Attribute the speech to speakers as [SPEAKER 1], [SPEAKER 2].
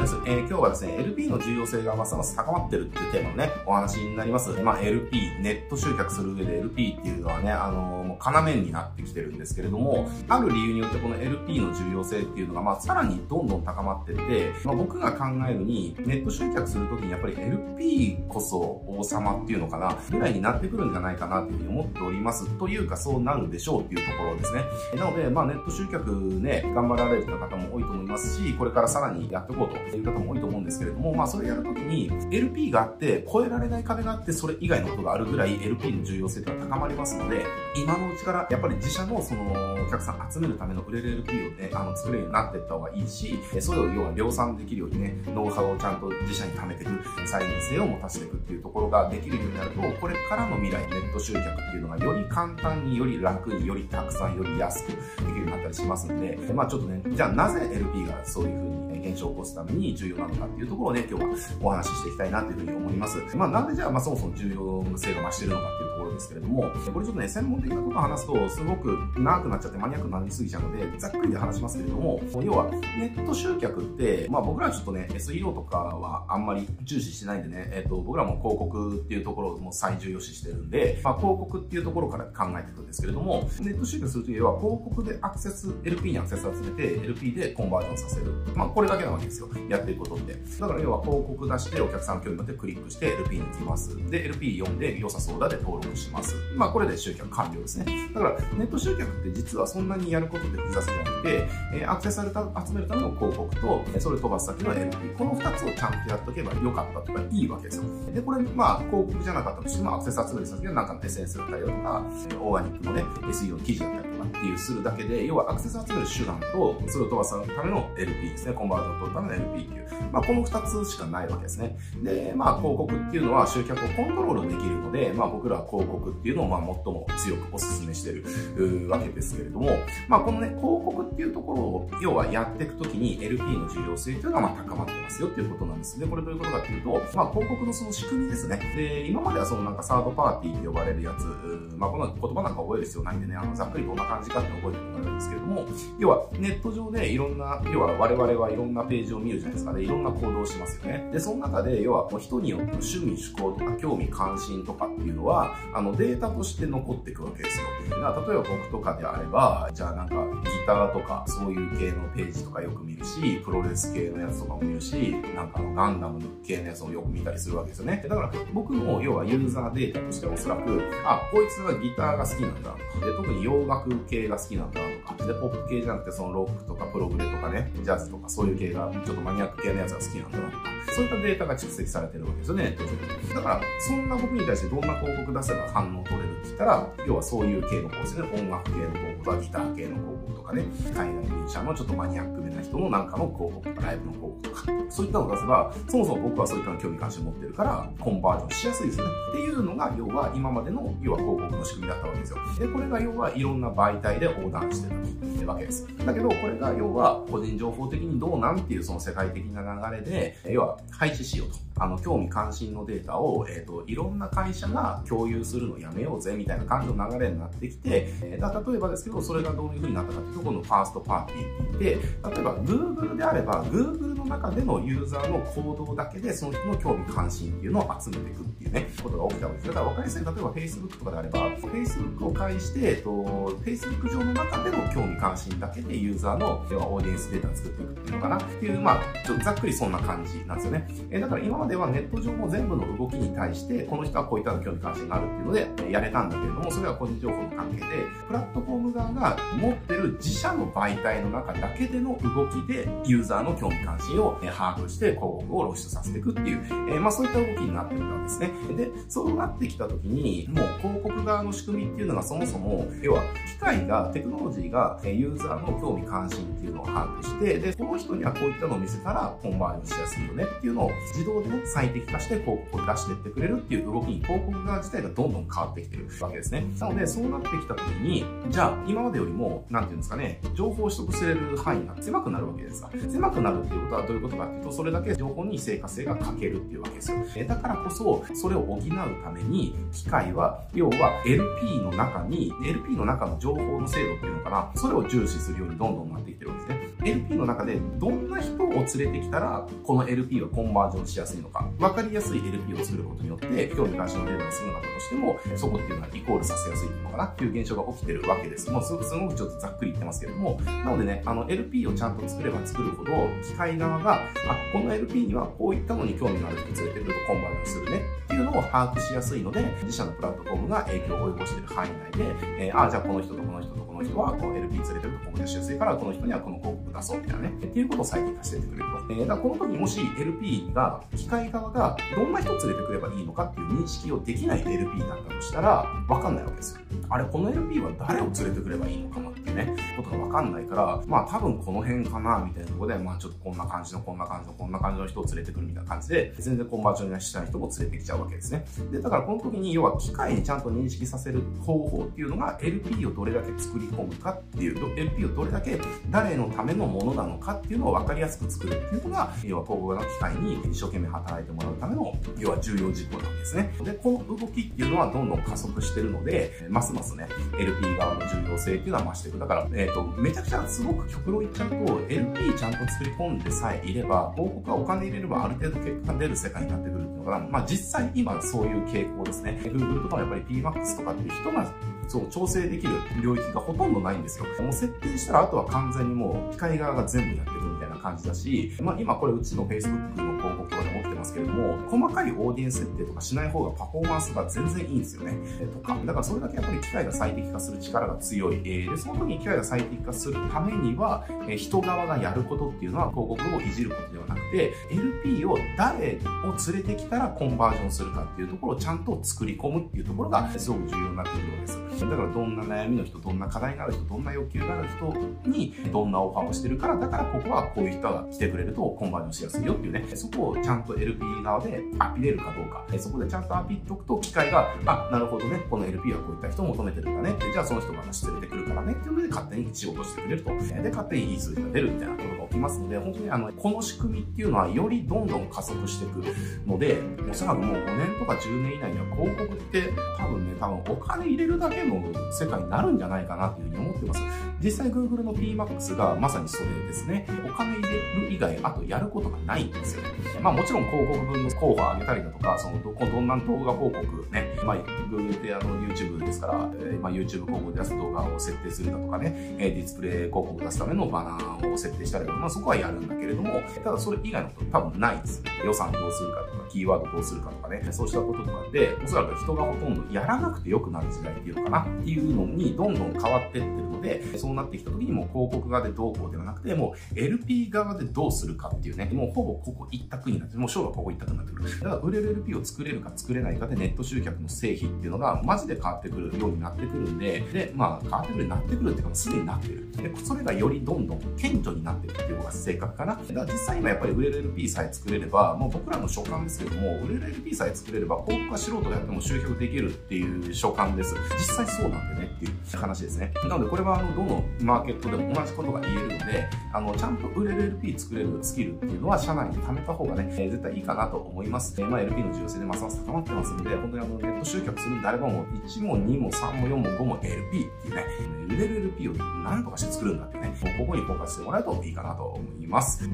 [SPEAKER 1] です。えー、今日はですね、LP の重要性がますます高まってるっていうテーマのね、お話になります。まあ、LP、ネット集客する上で LP っていうのはね、あのー、もう要になってきてるんですけれども、ある理由によってこの LP の重要性っていうのが、まあ、さらにどんどん高まってって、まあ、僕が考えるに、ネット集客するときにやっぱり LP こそ王様っていうのかな、ぐらいになってくるんじゃないかなっていうふうに思っております。というか、そうなるでしょうっていうところですね。なので、まあ、ネット集客ね、頑張られる方も多いと思いますし、これからさらにやっていこうとっていう方も多いと思うんですけれども、まあ、それやるときに LP があって、超えられない壁があって、それ以外のことがあるぐらい LP の重要性というのは高まりますので、今のうちからやっぱり自社のそのお客さん集めるための売れる LP をね、あの作れるようになっていった方がいいし、それを要は量産できるようにね、ノウハウをちゃんと自社に貯めていく、再現性を持たせていくっていうところができるようになると、これからの未来、ネット集客っていうのがより簡単に、より楽に、よりたくさん、より安くできるようになったりしますので、まあちょっとね、じゃあなぜ LP がそういうふうに現象を起こすために重要なのかっていうところをね、今日はお話ししていきたいなというふうに思います。まあなんでじゃあ、まあそもそも重要性が増してるのかっていうところですけれども、これちょっとね、専門的なことを話すと、すごく長くなっちゃってマニアックになりすぎちゃうので、ざっくりで話しますけれども、要は、ネット集客って、まあ僕らはちょっとね、SEO とかはあんまり重視してないんでね、えっ、ー、と、僕らも広告っていうところをもう最重要視してるんで、まあ広告っていうところから考えていくんですけれども、ネット集客するときは広告でアクセス、LP にアクセス集めて、LP でコンバージョンさせる。まあこれだけなわけですよ。やっていくことって。だから要は広告出してお客さん興味持ってクリックして LP に来ます。で、LP 読んで良さそうだで登録します。まあこれで集客完了ですね。だからネット集客って実はそんなにやることで複雑じゃなくて、えアクセスされた集めるための広告と、それ飛ばす先の LP。この2つをちゃんとやっとけばよかったとかいいわけですよ。で、これまあ広告じゃなかったとしてもアクセス集める先はなんかの SNS だったりとか、オーガニックのね、SEO の記事だったりとかっていうするだけで、要はアクセス集める手段と、それを飛ばすための LP ですね。コンバージョンを取るための LP っていう。まあこの2つしかないわけですね。で、まあ広告っていうのは集客をコントロールできるので、まあ僕らは広告っていうのをまあ最も強くお勧めしてるわけですけれども、まあこのね、広告っていうところを要はやっていくときに LP の重要性っていうのがまあ高まってますよっていうことなんです。で、これどういうことかっていうと、まあ広告のその仕組みですね。で、今まではそのなんかサードパーティーって呼ばれるやつ、まあこの言葉なんか覚える必要ないんでね、あのざっくりどんな感じかって覚えてもらえるんですけれども、要はネット上でいろんな、要は我々はいろんんなページを見るじゃないですかね。いろんな行動をしますよね。で、その中で要は人によって趣味、趣向とか興味、関心とかっていうのは、あのデータとして残っていくわけですよ。例えば僕とかであれば、じゃあなんかギターとかそういう系のページとかよく見るし、プロレス系のやつとかも見るし、なんかガンダム系のやつをよく見たりするわけですよね。だから僕も要はユーザーデータとしておそらく、あ、こいつはギターが好きなんだとか、で、特に洋楽系が好きなんだとか、で、ポップ系じゃなくてそのロックとかプログレとかね、ジャズとかそういう系が、ちょっとマニアック系のやつが好きなんだなとか、そういったデータが蓄積されてるわけですよね、だから、そんな僕に対してどんな広告出せば反応取れるって言ったら、要はそういう系のコースで、音楽系の広告とかギター系の広告とかね、海外ミュージシャンのちょっとマニアックめな人のなんかの広告とかライブの広告とか、そういったのを出せば、そもそも僕はそういったの興味関心を持ってるから、コンバージョンしやすいですよね。っていうのが、要は今までの、要は広告の仕組みだったわけですよ。で、これが要はいろんな媒体で横断してるわけです。だけど、これが要は個人情報的にどうなんっていうその世界的な流れで、要は廃止しようと。あの、興味関心のデータを、えっ、ー、と、いろんな会社が共有するのやめようぜ、みたいな感じの流れになってきて、えー、だ例えばですけど、それがどういう風になったかというと、このファーストパーティーって言って、例えば Google であれば、Google の中でのユーザーの行動だけで、その人の興味関心っていうのを集めていくっていうね、ことが起きたわけです。だから分かりやすい、例えば Facebook とかであれば、Facebook を介して、えっと、Facebook 上の中での興味関心だけでユーザーの、要はオーディエンスデータを作っていくっていうのかなっていう、まあ、ちょっとざっくりそんな感じなんですよね。えー、だから今までではネット上も全部の動きに対して、この人はこういった興味関心があるっていうので、やれたんだけれども、それは個人情報の関係で、プラットフォーム側が持ってる自社の媒体の中だけでの動きで、ユーザーの興味関心を把握して広告を露出させていくっていう、えー、まあそういった動きになってるわけですね。で、そうなってきた時に、もう広告側の仕組みっていうのがそもそも、要は機械が、テクノロジーがユーザーの興味関心っていうのを把握して、で、この人にはこういったのを見せたらコンバージョンしやすいよねっていうのを自動でね、最適化して広告を出していってくれるっていう動きに広告側自体がどんどん変わってきてるわけですね。なので、そうなってきた時に、じゃあ、今までよりも、なんていうんですかね、情報を取得する範囲が狭くなるわけですが、狭くなるっていうことはどういうことかっていうと、それだけ情報に正確性が欠けるっていうわけですよ。だからこそ、それを補うために、機械は、要は LP の中に、LP の中の情情報の精度っていうのかな、それを重視するようにどんどんなってきてるわけですね。LP の中でどんな人を連れてきたら、この LP はコンバージョンしやすいのか、わかりやすい LP を作ることによって、興味関心のデータが少なかったとしても、そこっていうのはイコールさせやすいっていうのかなっていう現象が起きてるわけです。もうすごくちょっとざっくり言ってますけれども、なのでね、あの LP をちゃんと作れば作るほど、機械側が、あ、この LP にはこういったのに興味のある人連れてくるとコンバージョンするねっていうのを把握しやすいので、自社のプラットフォームが影響を及ぼしている範囲内で、えー、あ、じゃあこの人とこの人とこの人はこう LP 連れてるとコンバージョンしやすいから、この人にはこの広告出そうみたいなね、っていうことを最適化しててくれると。えー、だこの時もし LP が、機械側がどんな人連れてくればいいのかっていう認識をできない LP だったとしたら、わかんないわけですよ。あれ、この LP は誰を連れてくればいいのかなね、ことがわかんないから、まあ多分この辺かな、みたいなところで、まあちょっとこんな感じの、こんな感じの、こんな感じの人を連れてくるみたいな感じで、全然コンバージョンしたい人も連れてきちゃうわけですね。で、だからこの時に、要は機械にちゃんと認識させる方法っていうのが、LP をどれだけ作り込むかっていう、LP をどれだけ誰のためのものなのかっていうのを分かりやすく作るっていうのが、要は広告の機械に一生懸命働いてもらうための、要は重要事項なわけですね。で、この動きっていうのはどんどん加速してるので、ますますね、LP 側の重要性っていうのは増していく。だから、えっ、ー、と、めちゃくちゃすごく極論言っちゃうと、LP ちゃんと作り込んでさえいれば、広告はお金入れればある程度結果が出る世界になってくるっていうのかな。まあ実際今そういう傾向ですね。Google とかやっぱり PMAX とかっていう人がそう調整できる領域がほとんどないんですよ。もう設定したらあとは完全にもう機械側が全部やってるみたいな感じだし、まあ今これうちの Facebook のけれども、細かいオーディエンス設定とかしない方がパフォーマンスが全然いいんですよね。えとか、だからそれだけやっぱり機械が最適化する力が強い。えー、で、その時に機械が最適化するためには、えー、人側がやることっていうのは広告をいじることではなくて、LP を誰を連れてきたらコンバージョンするかっていうところをちゃんと作り込むっていうところがすごく重要になってくるわけです。だからどんな悩みの人、どんな課題がある人、どんな要求がある人にどんなオファーをしてるから、だからここはこういう人が来てくれるとコンバージョンしやすいよっていうね、そこをちゃんと LP 側でアピれるかどうか、そこでちゃんとアピっておくと機械が、あ、なるほどね、この LP はこういった人を求めてるんだね。じゃあその人が話連れてくるからねっていうので勝手に仕事してくれると。で、勝手にいい数字が出るみたいなことが起きますので、本当にあの、この仕組みっていうのはよりどんどん加速していくので、おそらくもう5年とか10年以内には広告って多分ね、多分お金入れるだけの世界になるんじゃないかなっていうふうに思ってます。実際 Google の PMAX がまさにそれですね。お金入れる以外、あとやることがないんですよ。まあもちろん広告分の候補を上げたりだとか、そのどどんな動画広告ね、まあ Google であの YouTube ですから、えー、まあ YouTube 広告で出す動画を設定するだとかね、えー、ディスプレイ広告を出すためのバナーを設定したりとか、まあそこはやるんだけれども、ただそれ以外のこと多分ないです。予算どうするかとか、キーワードどうするかとかね、そうしたこととかで、おそらく人がほとんどやらなくてよくなる時代っていうのかなっていうのにどんどん変わってってるので、そうなってきた時にも広告側でどうこうではなくて、もう LP 側でどうするかっていうね、もうほぼここ一択になって、もう将来ここ一択になってくる。だから売れる LP を作れるか作れないかでネット集客の成否っていうのがマジで変わってくるようになってくるんで、で、まあ変わってくるようになってくるっていうか、すでになってる。で、それがよりどんどん顕著になっていくっていうのが正確かな。だから実際今やっぱり売れる LP さえ作れれば、もう僕らの所感ですけども、売れる LP さえ作れれば、広告は素人がやっても集客できるっていう所感です。実際そうなんでねっていう話ですね。なのでこれはあの、どのマーケットでも同じことが言えるので、あの、ちゃんと売れる LP 作れるスキルっていうのは社内に貯めた方がね、えー、絶対いいかなと思います。えー、まあ LP の重要性でますます高まってますんで、本当にあの、ネット集客するんであればもう1も2も3も4も5も LP っていうね、売れる LP を何とかして作るんだってね、もうここにフォーカスしてもらえるといいかなと思います。